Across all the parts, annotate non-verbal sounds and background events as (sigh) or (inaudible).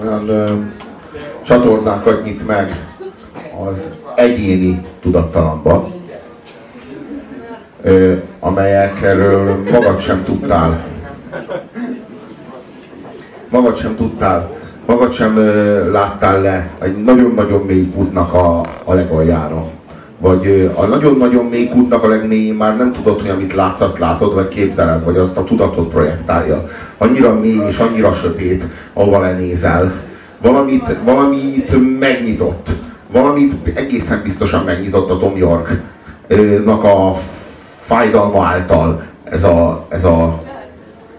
olyan ö, csatornákat nyit meg az egyéni tudattalanba, ö, amelyekről magad sem tudtál. Magad sem tudtál, magad sem ö, láttál le egy nagyon-nagyon mély útnak a, a legaljára. Vagy a nagyon-nagyon mély kútnak a legmélyén már nem tudod, hogy amit látsz, azt látod, vagy képzeled, vagy azt a tudatot projektálja. Annyira mély és annyira sötét, ahova lenézel. Valamit, valamit megnyitott. Valamit egészen biztosan megnyitott a Tom York-nak a fájdalma által ez a, ez a,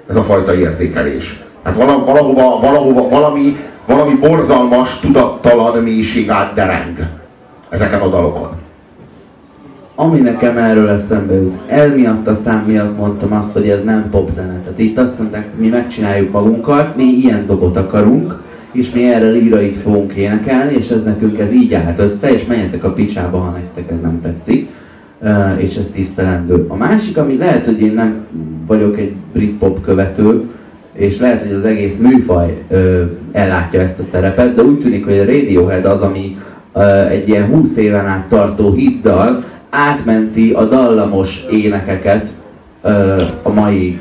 ez a fajta érzékelés. Hát valahova, valahova, valami, valami borzalmas, tudattalan mélység átdereng ezeken a dalokon ami nekem erről eszembe jut, el miatt a szám miatt mondtam azt, hogy ez nem popzene. Tehát itt azt mondták, mi megcsináljuk magunkat, mi ilyen dobot akarunk, és mi erre lírait fogunk énekelni, és ez nekünk ez így állt össze, és menjetek a picsába, ha nektek ez nem tetszik, és ez tisztelendő. A másik, ami lehet, hogy én nem vagyok egy brit pop követő, és lehet, hogy az egész műfaj uh, ellátja ezt a szerepet, de úgy tűnik, hogy a Radiohead az, ami uh, egy ilyen 20 éven át tartó hitdal, átmenti a dallamos énekeket ö, a mai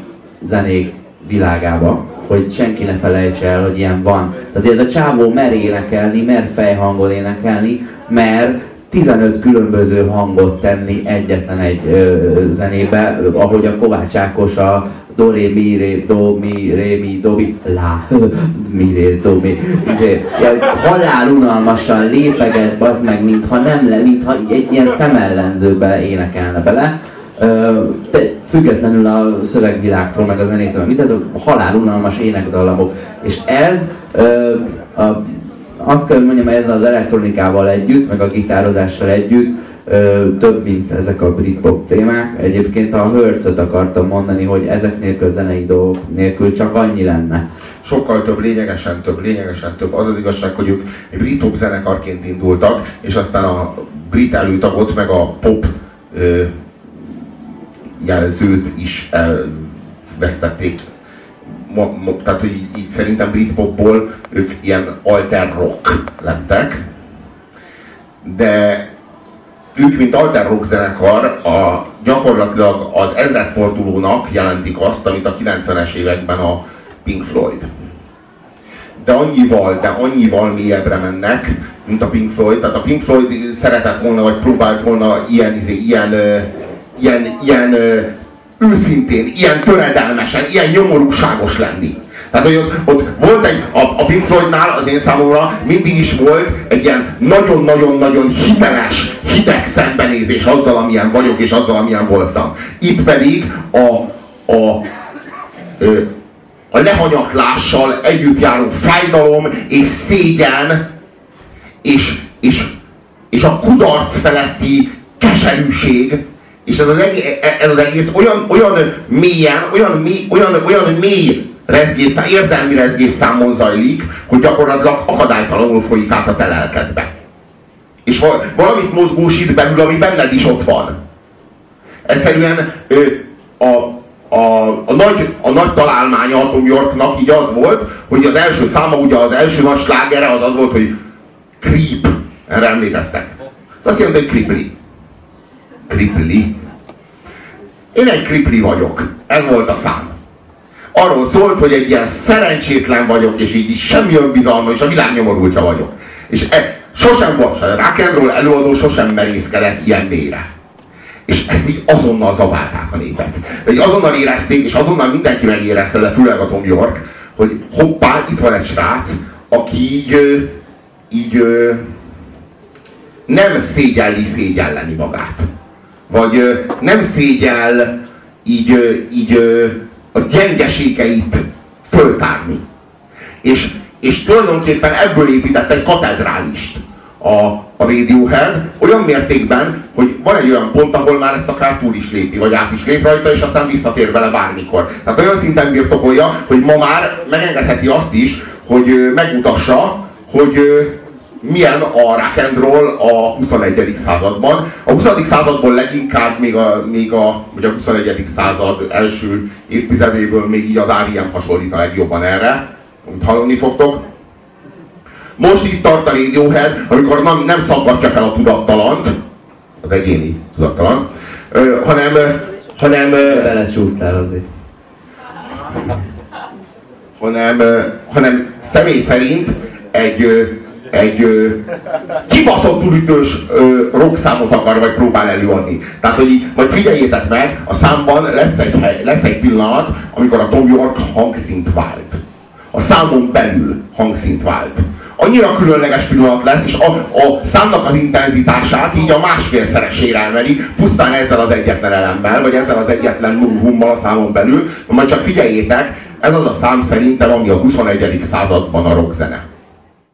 zenék világába, hogy senki ne felejtse el, hogy ilyen van. Tehát ez a csávó mer énekelni, mer fejhangon énekelni, mer 15 különböző hangot tenni egyetlen egy ö, zenébe, ahogy a Kovács Ákos a do, ré, mi, ré, do, mi, ré, mi, do, mi, lá, (laughs) mi, ré, do, mi. Izé, halál unalmasan lépeget, az meg, mintha nem le, mintha egy ilyen szemellenzőbe énekelne bele. De függetlenül a szövegvilágtól, meg a zenétől, mindent, halál unalmas énekdallamok. És ez a, azt kell, hogy mondjam, ez az elektronikával együtt, meg a gitározással együtt, több, mint ezek a britpop témák. Egyébként a hertz akartam mondani, hogy ezek nélkül zenei dolgok nélkül csak annyi lenne. Sokkal több, lényegesen több, lényegesen több. Az az igazság, hogy ők egy brit pop zenekarként indultak, és aztán a brit előtagot, meg a pop jelzőt is elvesztették. Tehát, hogy így, így szerintem Britpopból ők ilyen alter rock lettek, de ők, mint alter rock zenekar, a, gyakorlatilag az ezredfordulónak jelentik azt, amit a 90-es években a Pink Floyd. De annyival, de annyival mélyebbre mennek, mint a Pink Floyd. Tehát a Pink Floyd szeretett volna, vagy próbált volna ilyen, izé, ilyen, ilyen, ilyen őszintén, ilyen töredelmesen, ilyen nyomorúságos lenni. Tehát, hogy ott, ott volt egy, a, a Pink Floydnál az én számomra mindig is volt egy ilyen nagyon-nagyon-nagyon hiteles, hideg szembenézés azzal, amilyen vagyok, és azzal, amilyen voltam. Itt pedig a, a, a lehanyatlással együtt járó fájdalom és szégyen és, és, és a kudarc feletti keserűség, és ez az egész, ez az egész olyan, olyan mélyen, olyan mély, olyan, olyan mély rezgésszám, érzelmi rezgésszámon zajlik, hogy gyakorlatilag akadálytalanul folyik át a te lelkedbe. És valamit mozgósít belül, ami benned is ott van. Egyszerűen a, a, a, nagy, a nagy találmánya a Tom Yorknak így az volt, hogy az első száma, ugye az első nagy slágere az az volt, hogy Creep. Erre emlékeztek. Ez azt jelenti, hogy Kripli. Kripli. Én egy Kripli vagyok. Ez volt a szám arról szólt, hogy egy ilyen szerencsétlen vagyok, és így semmi önbizalma, és a világ nyomorultja vagyok. És e, sosem volt, a rock előadó sosem merészkedett ilyen mélyre. És ezt így azonnal zaválták a népek. De azonnal érezték, és azonnal mindenki megérezte, de főleg a Tom York, hogy hoppá, itt van egy srác, aki így, így nem szégyelli szégyelleni magát. Vagy nem szégyel így, így a gyengeségeit föltárni. És, és tulajdonképpen ebből épített egy katedrálist a, a Radiohead olyan mértékben, hogy van egy olyan pont, ahol már ezt akár túl is lépi, vagy át is lép rajta, és aztán visszatér vele bármikor. Tehát olyan szinten birtokolja, hogy ma már megengedheti azt is, hogy megmutassa, hogy milyen a rock and roll a 21. században. A 20. századból leginkább még a, még a, vagy a 21. század első évtizedéből még így az R.E.M. hasonlít a legjobban erre, amit hallani fogtok. most itt tart a Radiohead, amikor nem, nem szaggatja fel a tudattalant, az egyéni tudattalan, ö, hanem, hanem... Belecsúsztál azért. Hanem, hanem személy szerint egy, egy kibaszottul ütős rockszámot akar, vagy próbál előadni. Tehát, hogy így, majd figyeljétek meg, a számban lesz egy, hely, lesz egy pillanat, amikor a Tom York hangszint vált. A számon belül hangszint vált. Annyira különleges pillanat lesz, és a, a számnak az intenzitását így a másfélszeresére emeli, pusztán ezzel az egyetlen elemmel, vagy ezzel az egyetlen numhummal a számon belül. Majd csak figyeljétek, ez az a szám szerintem, ami a 21. században a rockzene.